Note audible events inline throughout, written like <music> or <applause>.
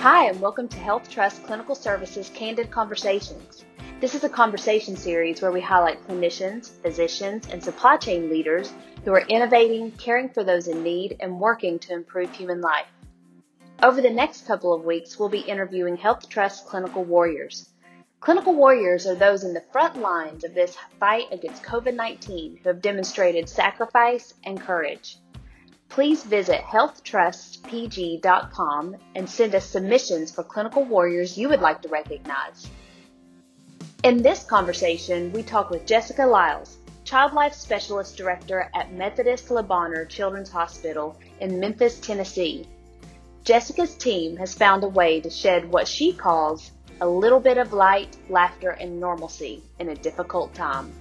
Hi, and welcome to Health Trust Clinical Services Candid Conversations. This is a conversation series where we highlight clinicians, physicians, and supply chain leaders who are innovating, caring for those in need, and working to improve human life. Over the next couple of weeks, we'll be interviewing Health Trust clinical warriors. Clinical warriors are those in the front lines of this fight against COVID 19 who have demonstrated sacrifice and courage please visit healthtrustpg.com and send us submissions for clinical warriors you would like to recognize. In this conversation, we talk with Jessica Lyles, Child Life Specialist Director at Methodist Le Bonheur Children's Hospital in Memphis, Tennessee. Jessica's team has found a way to shed what she calls a little bit of light, laughter, and normalcy in a difficult time.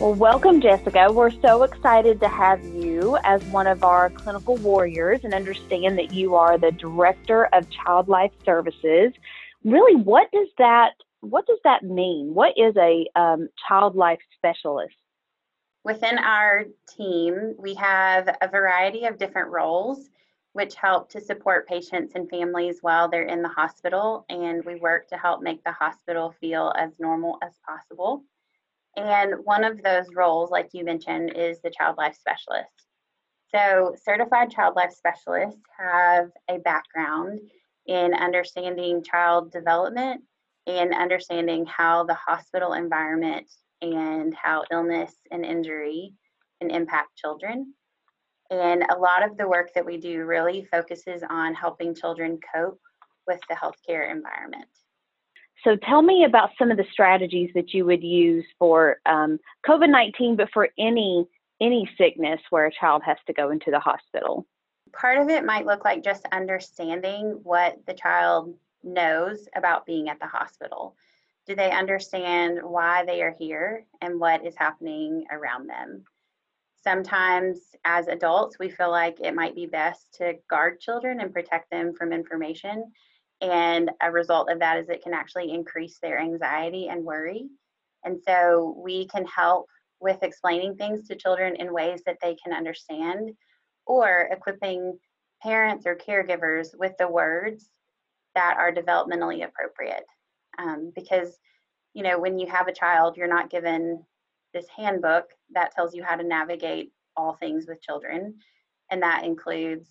Well, welcome, Jessica. We're so excited to have you as one of our clinical warriors and understand that you are the director of Child Life Services. Really, what does that what does that mean? What is a um, child life specialist? Within our team, we have a variety of different roles which help to support patients and families while they're in the hospital, and we work to help make the hospital feel as normal as possible. And one of those roles, like you mentioned, is the child life specialist. So, certified child life specialists have a background in understanding child development and understanding how the hospital environment and how illness and injury can impact children. And a lot of the work that we do really focuses on helping children cope with the healthcare environment. So tell me about some of the strategies that you would use for um, COVID nineteen, but for any any sickness where a child has to go into the hospital. Part of it might look like just understanding what the child knows about being at the hospital. Do they understand why they are here and what is happening around them? Sometimes, as adults, we feel like it might be best to guard children and protect them from information and a result of that is it can actually increase their anxiety and worry. And so we can help with explaining things to children in ways that they can understand or equipping parents or caregivers with the words that are developmentally appropriate. Um, because, you know, when you have a child, you're not given this handbook that tells you how to navigate all things with children. And that includes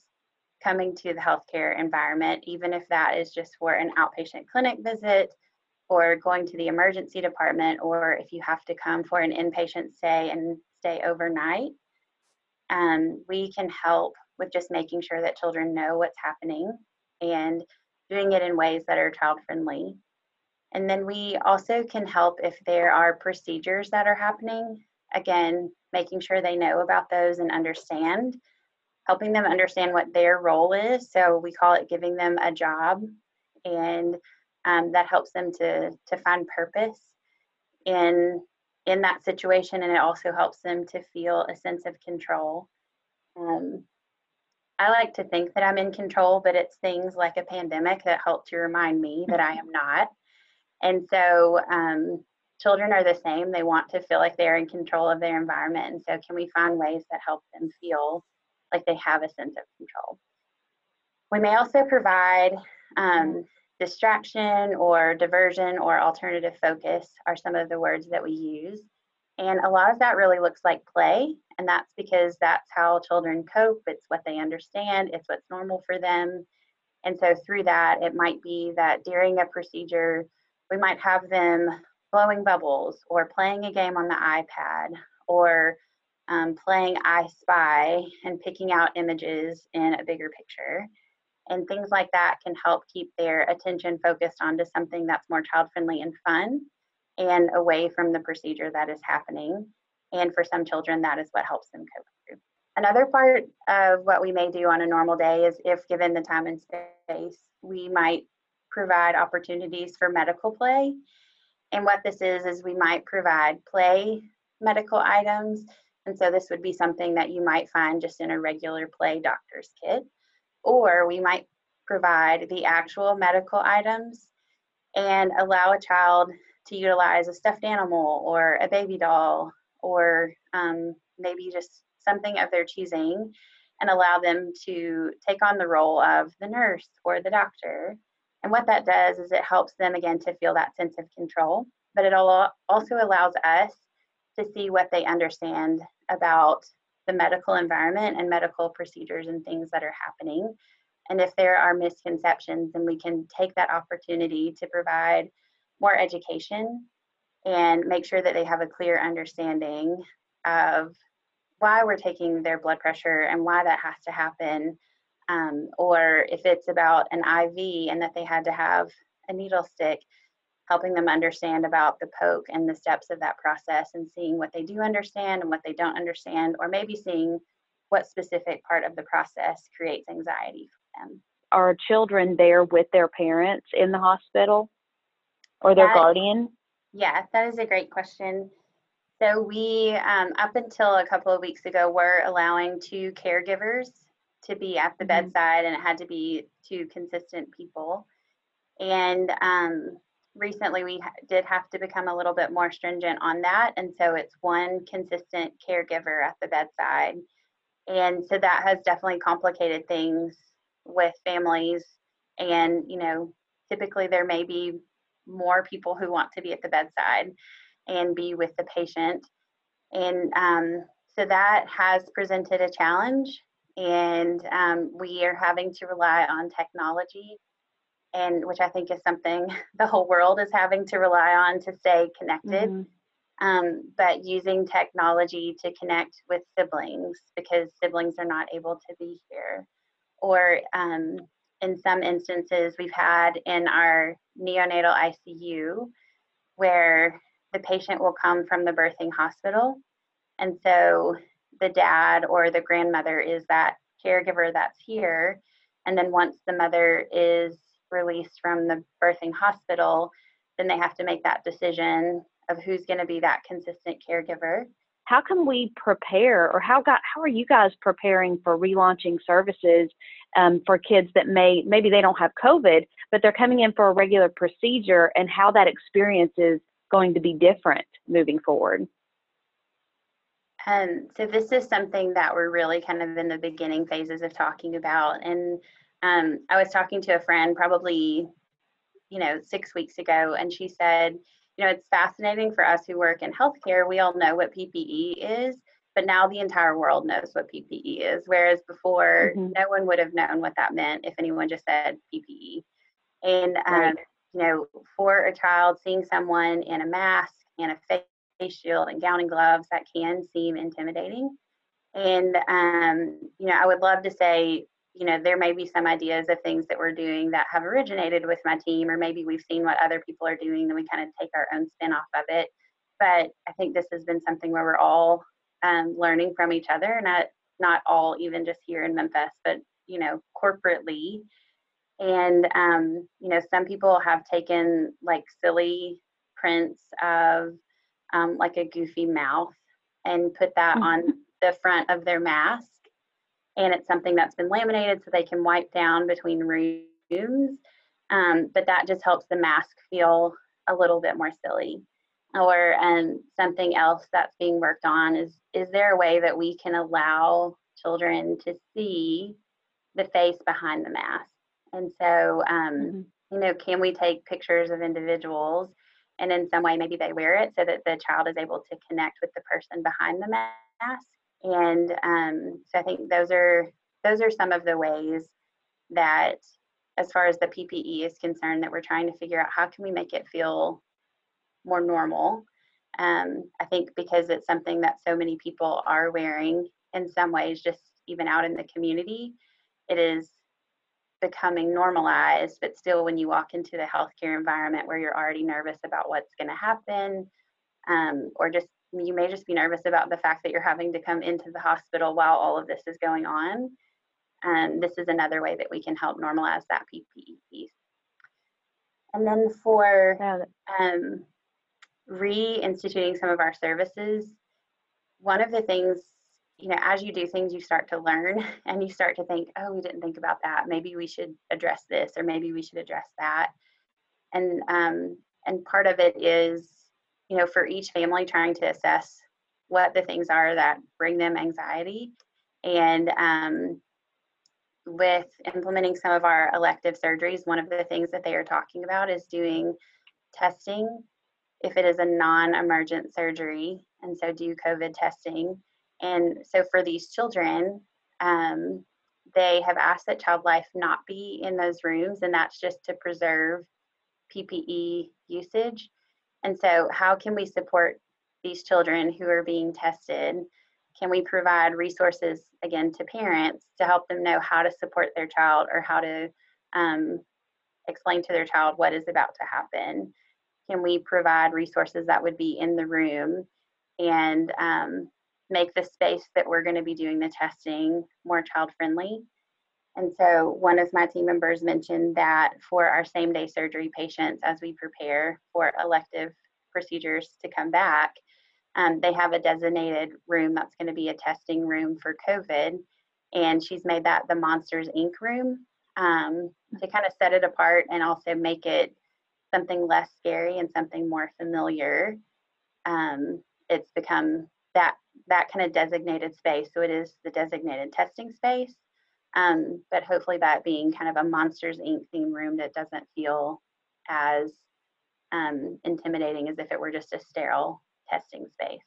coming to the healthcare environment, even if that is just for an outpatient clinic visit or going to the emergency department, or if you have to come for an inpatient stay and stay overnight. Um, we can help with just making sure that children know what's happening and doing it in ways that are child friendly. And then we also can help if there are procedures that are happening. Again, making sure they know about those and understand helping them understand what their role is. So we call it giving them a job, and um, that helps them to to find purpose in in that situation, and it also helps them to feel a sense of control. Um, I like to think that I'm in control, but it's things like a pandemic that help to remind me that I am not. And so, um, children are the same. They want to feel like they're in control of their environment. And so, can we find ways that help them feel like they have a sense of control. We may also provide um, distraction or diversion or alternative focus are some of the words that we use. And a lot of that really looks like play, and that's because that's how children cope. It's what they understand, it's what's normal for them. And so, through that, it might be that during a procedure, we might have them blowing bubbles or playing a game on the iPad or um, playing I Spy and picking out images in a bigger picture. And things like that can help keep their attention focused onto something that's more child friendly and fun and away from the procedure that is happening. And for some children, that is what helps them cope through. Another part of what we may do on a normal day is if given the time and space, we might provide opportunities for medical play. And what this is, is we might provide play medical items and so this would be something that you might find just in a regular play doctor's kit. Or we might provide the actual medical items and allow a child to utilize a stuffed animal or a baby doll or um, maybe just something of their choosing and allow them to take on the role of the nurse or the doctor. And what that does is it helps them again to feel that sense of control, but it also allows us to see what they understand about the medical environment and medical procedures and things that are happening. And if there are misconceptions, then we can take that opportunity to provide more education and make sure that they have a clear understanding of why we're taking their blood pressure and why that has to happen. Um, or if it's about an IV and that they had to have a needle stick, helping them understand about the poke and the steps of that process and seeing what they do understand and what they don't understand, or maybe seeing what specific part of the process creates anxiety for them. Are children there with their parents in the hospital or their That- guardian? Yeah, that is a great question. So we, um, up until a couple of weeks ago, were allowing two caregivers to be at the Mhm. bedside, and it had to be two consistent people. And um, recently, we did have to become a little bit more stringent on that, and so it's one consistent caregiver at the bedside. And so that has definitely complicated things with families. And you know, typically there may be more people who want to be at the bedside and be with the patient. And um, so that has presented a challenge, and um, we are having to rely on technology, and which I think is something <laughs> the whole world is having to rely on to stay connected. Mhm. Um, but using technology to connect with siblings because siblings are not able to be here, or um, in some instances we've had in our neonatal ICU where the patient will come from the birthing hospital. And so the dad or the grandmother is that caregiver that's here. And then once the mother is released from the birthing hospital, then they have to make that decision of who's going to be that consistent caregiver. How can we prepare, or how got how are you guys preparing for relaunching services um, for kids that may maybe they don't have COVID, but they're coming in for a regular procedure, and how that experience is going to be different moving forward? Um, so this is something that we're really kind of in the beginning phases of talking about. And um, I was talking to a friend probably, you know, six weeks ago, and she said, you know, it's fascinating for us who work in healthcare. We all know what PPE is, but now the entire world knows what PPE is. Whereas before, Mhm. no one would have known what that meant if anyone just said PPE. And um, Right. you know, for a child, seeing someone in a mask and a face face shield and gown and gloves that can seem intimidating. And um, you know, I would love to say, you know, there may be some ideas of things that we're doing that have originated with my team, or maybe we've seen what other people are doing and we kind of take our own spin off of it. But I think this has been something where we're all um, learning from each other, not not all even just here in Memphis, but you know, corporately. And um, you know, some people have taken like silly prints of um, like a goofy mouth and put that on <laughs> the front of their mask. And it's something that's been laminated so they can wipe down between rooms. Um, but that just helps the mask feel a little bit more silly. Or um, something else that's being worked on is is there a way that we can allow children to see the face behind the mask? And so, um, Mhm. you know, can we take pictures of individuals and in some way maybe they wear it so that the child is able to connect with the person behind the mask? And um, so I think those are those are some of the ways that, as far as the PPE is concerned, that we're trying to figure out how can we make it feel more normal. Um, I think because it's something that so many people are wearing in some ways, just even out in the community, it is becoming normalized. But still, when you walk into the healthcare environment where you're already nervous about what's going to happen, um, or just you may just be nervous about the fact that you're having to come into the hospital while all of this is going on. And this is another way that we can help normalize that PPE piece. And then for um, reinstituting some of our services, one of the things, you know, as you do things, you start to learn <laughs> and you start to think, oh, we didn't think about that. Maybe we should address this, or maybe we should address that. And um, and part of it is, you know, for each family trying to assess what the things are that bring them anxiety, And um, with implementing some of our elective surgeries, one of the things that they are talking about is doing testing if it is a non emergent surgery, and so do COVID testing. And so for these children, um, they have asked that Child Life not be in those rooms, and that's just to preserve PPE usage. And so, how can we support these children who are being tested? Can we provide resources again to parents to help them know how to support their child or how to um, explain to their child what is about to happen? Can we provide resources that would be in the room and um, make the space that we're going to be doing the testing more child friendly? And so one of my team members mentioned that for our same day surgery patients, as we prepare for elective procedures to come back, um, they have a designated room that's going to be a testing room for COVID. And she's made that the Monsters Inc. room um, to kind of set it apart and also make it something less scary and something more familiar. Um, it's become that that kind of designated space. So it is the designated testing space um, but hopefully that being kind of a Monsters Inc. theme room that doesn't feel as um, intimidating as if it were just a sterile testing space.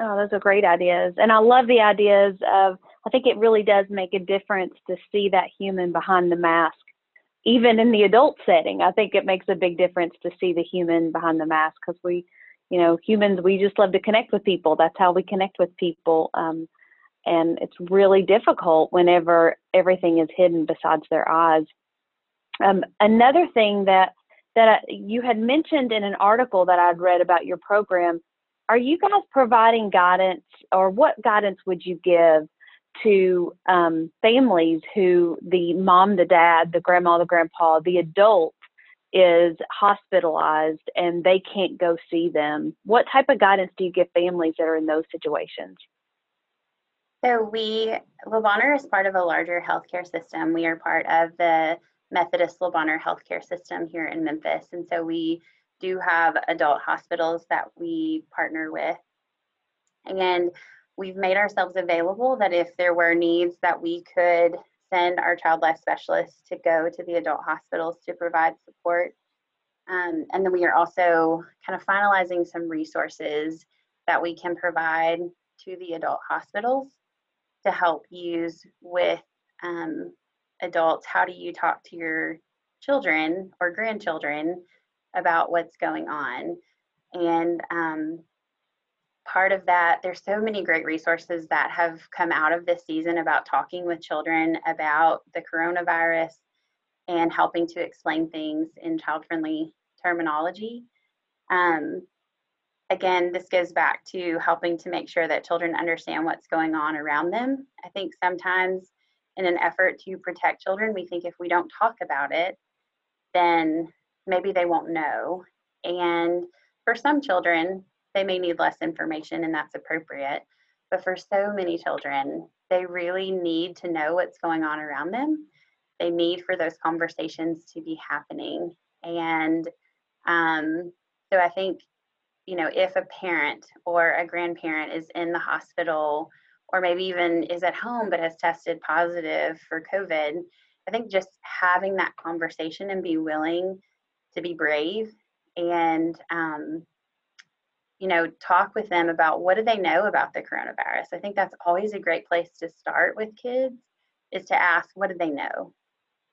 Oh, those are great ideas. And I love the ideas of, I think it really does make a difference to see that human behind the mask, even in the adult setting. I think it makes a big difference to see the human behind the mask because we, you know, humans, we just love to connect with people. That's how we connect with people. Um, and it's really difficult whenever everything is hidden besides their eyes. Um, another thing that that you had mentioned in an article that I'd read about your program, are you guys providing guidance, or what guidance would you give to um, families who the mom, the dad, the grandma, the grandpa, the adult is hospitalized and they can't go see them? What type of guidance do you give families that are in those situations? So we, Le Bonheur is part of a larger healthcare system. We are part of the Methodist Le Bonheur healthcare system here in Memphis. And so we do have adult hospitals that we partner with. And we've made ourselves available that if there were needs that we could send our child life specialists to go to the adult hospitals to provide support. Um, and then we are also kind of finalizing some resources that we can provide to the adult hospitals to help use with um, adults how do you talk to your children or grandchildren about what's going on? And um, part of that there's so many great resources that have come out of this season about talking with children about the coronavirus and helping to explain things in child friendly terminology. Um, again, this goes back to helping to make sure that children understand what's going on around them. I think sometimes, in an effort to protect children, we think if we don't talk about it, then maybe they won't know. And for some children, they may need less information, and that's appropriate. But for so many children, they really need to know what's going on around them. They need for those conversations to be happening. And um, so I think you know, if a parent or a grandparent is in the hospital or maybe even is at home but has tested positive for COVID, I think just having that conversation and be willing to be brave and, um, you know, talk with them about what do they know about the coronavirus. I think that's always a great place to start with kids is to ask, what do they know?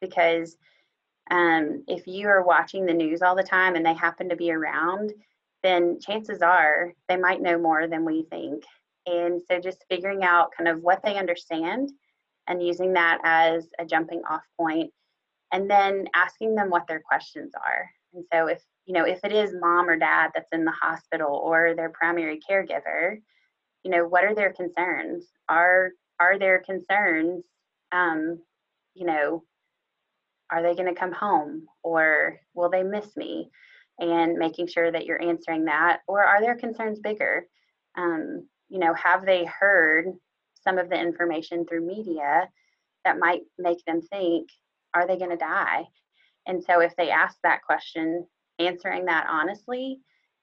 Because um, if you are watching the news all the time and they happen to be around, then chances are they might know more than we think. And so just figuring out kind of what they understand and using that as a jumping off point and then asking them what their questions are. And so if you know if it is mom or dad that's in the hospital or their primary caregiver, you know what are their concerns? Are are their concerns um, you know are they going to come home or will they miss me? And making sure that you're answering that or are their concerns bigger um, you know have they heard some of the information through media that might make them think are they going to die and so if they ask that question answering that honestly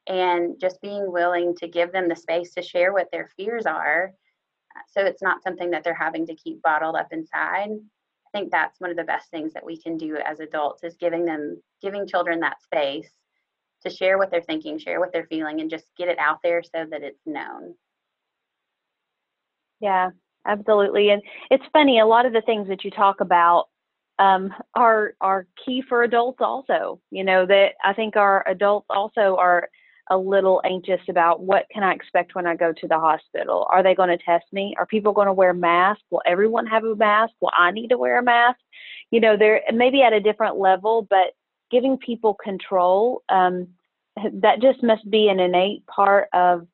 and just being willing to give them the space to share what their fears are so it's not something that they're having to keep bottled up inside. I think that's one of the best things that we can do as adults is giving them giving children that space to share what they're thinking, share what they're feeling, and just get it out there so that it's known. Yeah, absolutely. And it's funny, a lot of the things that you talk about um, are are key for adults also. You know that I think our adults also are a little anxious about what can I expect when I go to the hospital? Are they going to test me? Are people going to wear masks? Will everyone have a mask? Will I need to wear a mask? You know, they're maybe at a different level, but giving people control um, that just must be an innate part of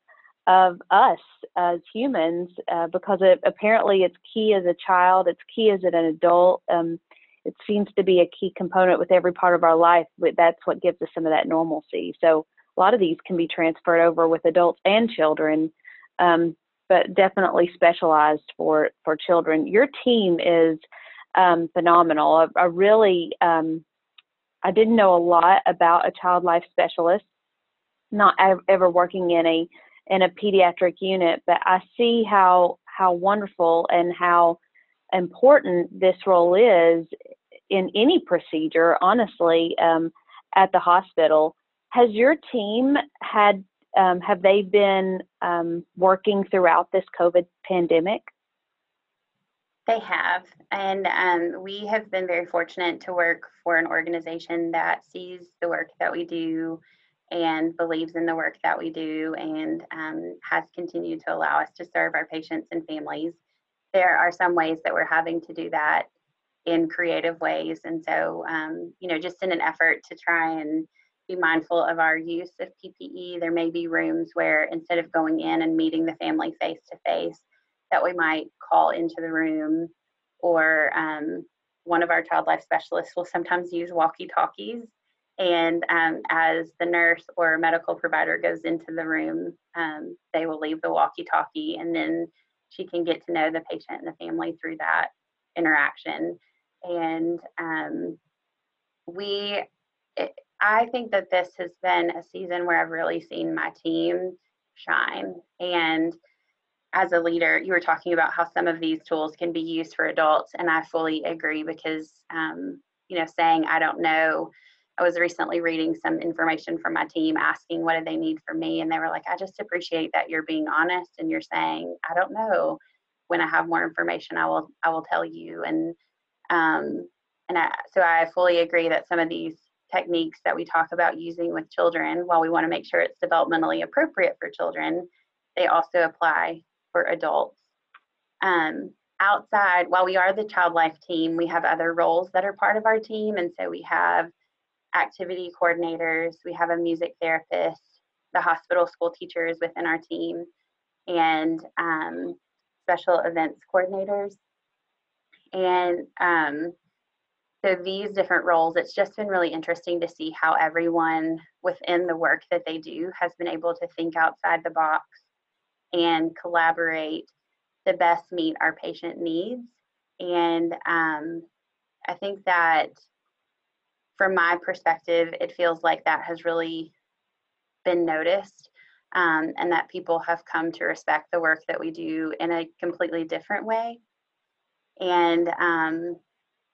of us as humans uh, because it, apparently it's key as a child, it's key as an adult. Um, it seems to be a key component with every part of our life. That's what gives us some of that normalcy. So a lot of these can be transferred over with adults and children, um, but definitely specialized for for children. Your team is um, phenomenal. I, I really um, I didn't know a lot about a child life specialist, not ever working in a in a pediatric unit, but I see how how wonderful and how important this role is in any procedure, honestly, um, at the hospital. Has your team had um, have they been um, working throughout this COVID pandemic? They have, and um, we have been very fortunate to work for an organization that sees the work that we do and believes in the work that we do and um, has continued to allow us to serve our patients and families. There are some ways that we're having to do that in creative ways. And so, um, you know, just in an effort to try and be mindful of our use of PPE, there may be rooms where instead of going in and meeting the family face to face, that we might call into the room or um, one of our child life specialists will sometimes use walkie talkies and um, as the nurse or medical provider goes into the room, um, they will leave the walkie talkie and then she can get to know the patient and the family through that interaction. And um, we, it, I think that this has been a season where I've really seen my team shine. And as a leader, you were talking about how some of these tools can be used for adults, and I fully agree because, um, you know, saying I don't know I was recently reading some information from my team asking what do they need from me and they were like I just appreciate that you're being honest and you're saying I don't know. When I have more information I will I will tell you and um and I, so I fully agree that some of these techniques that we talk about using with children while we want to make sure it's developmentally appropriate for children they also apply for adults um, outside while we are the child life team we have other roles that are part of our team and so we have activity coordinators, we have a music therapist, the hospital school teachers within our team, and um, special events coordinators. And um, so these different roles, it's just been really interesting to see how everyone within the work that they do has been able to think outside the box and collaborate to best meet our patient needs. And um, I think that from my perspective, it feels like that has really been noticed um, and that people have come to respect the work that we do in a completely different way. And, um,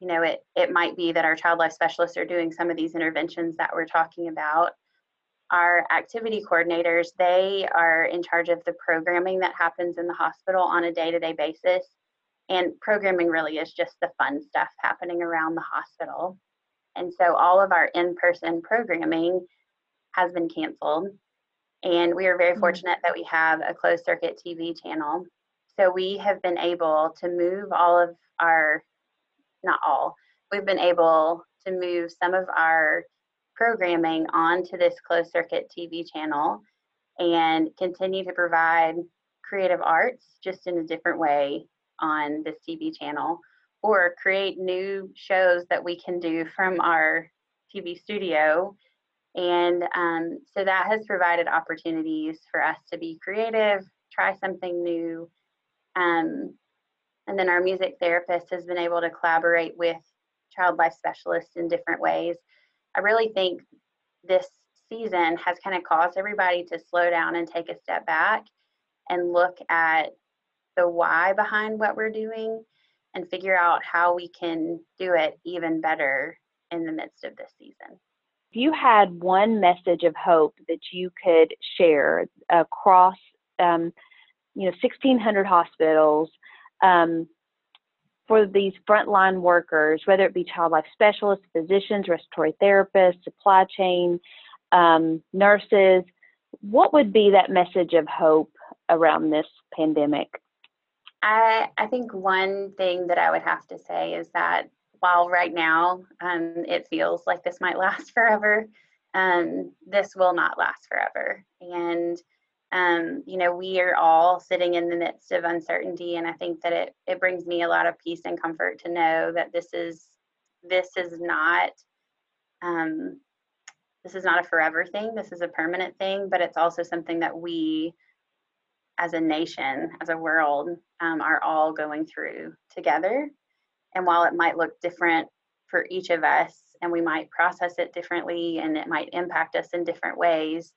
you know, it, it might be that our child life specialists are doing some of these interventions that we're talking about. Our activity coordinators, they are in charge of the programming that happens in the hospital on a day to day basis. And programming really is just the fun stuff happening around the hospital. And so all of our in person programming has been canceled. And we are very mm-hmm. fortunate that we have a closed circuit TV channel. So we have been able to move all of our, not all, we've been able to move some of our programming onto this closed circuit TV channel and continue to provide creative arts just in a different way on this TV channel or create new shows that we can do from our TV studio. And um, so that has provided opportunities for us to be creative, try something new. Um, and then our music therapist has been able to collaborate with child life specialists in different ways. I really think this season has kind of caused everybody to slow down and take a step back and look at the why behind what we're doing and figure out how we can do it even better in the midst of this season. If you had one message of hope that you could share across, um, you know, 1,600 hospitals um, for these frontline workers, whether it be child life specialists, physicians, respiratory therapists, supply chain, um, nurses, what would be that message of hope around this pandemic? I, I think one thing that I would have to say is that while right now um, it feels like this might <laughs> last forever, um, this will not last forever. And, um, you know, we are all sitting in the midst of uncertainty. And I think that it, it brings me a lot of peace and comfort to know that this is, this is not, um, this is not a forever thing. This is a permanent thing, but it's also something that we as a nation, as a world, um, are all going through together. And while it might look different for each of us, and we might process it differently, and it might impact us in different ways,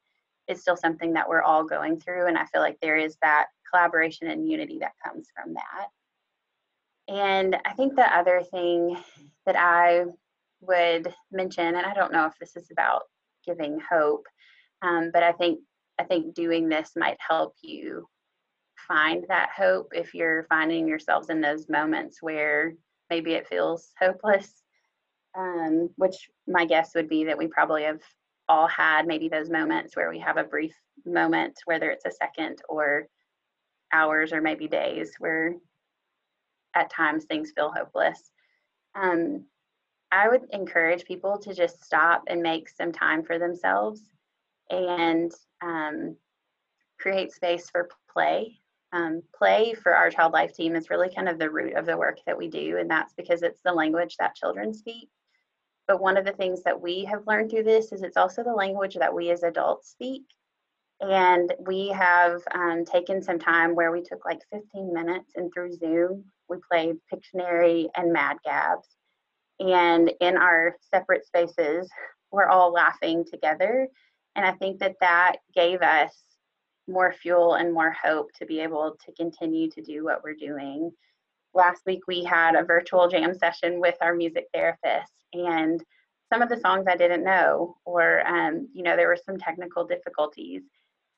it's still something that we're all going through. And I feel like there is that collaboration and unity that comes from that. And I think the other thing that I would mention, and I don't know if this is about giving hope, um, but I think I think doing this might help you find that hope if you're finding yourselves in those moments where maybe it feels hopeless. Um, which my guess would be that we probably have all had maybe those moments where we have a brief moment, whether it's a second or hours or maybe days, where at times things feel hopeless. Um, I would encourage people to just stop and make some time for themselves and um, create space for play. Um, play for our child life team is really kind of the root of the work that we do, and that's because it's the language that children speak. But one of the things that we have learned through this is it's also the language that we as adults speak. And we have um, taken some time where we took like 15 minutes and through Zoom, we played Pictionary and Mad Gabs. And in our separate spaces, we're all laughing together and I think that that gave us more fuel and more hope to be able to continue to do what we're doing. Last week, we had a virtual jam session with our music therapist, and some of the songs I didn't know, or, um, you know, there were some technical difficulties,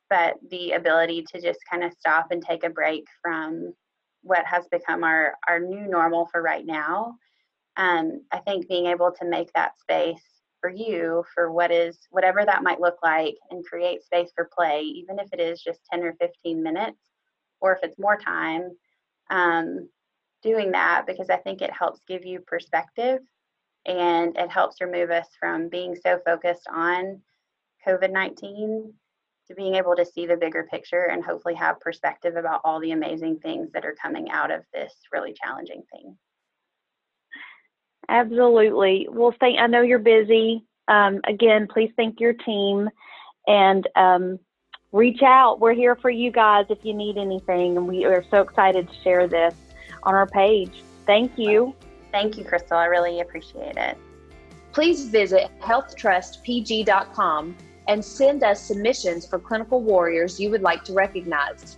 but the ability to just kind of stop and take a break from what has become our, our new normal for right now. Um, I think being able to make that space for you for what is whatever that might look like and create space for play even if it is just 10 or 15 minutes or if it's more time um, doing that because i think it helps give you perspective and it helps remove us from being so focused on covid-19 to being able to see the bigger picture and hopefully have perspective about all the amazing things that are coming out of this really challenging thing Absolutely. Well, thank. I know you're busy. Um, again, please thank your team and um, reach out. We're here for you guys if you need anything, and we are so excited to share this on our page. Thank you. Thank you, Crystal. I really appreciate it. Please visit healthtrustpg.com and send us submissions for clinical warriors you would like to recognize.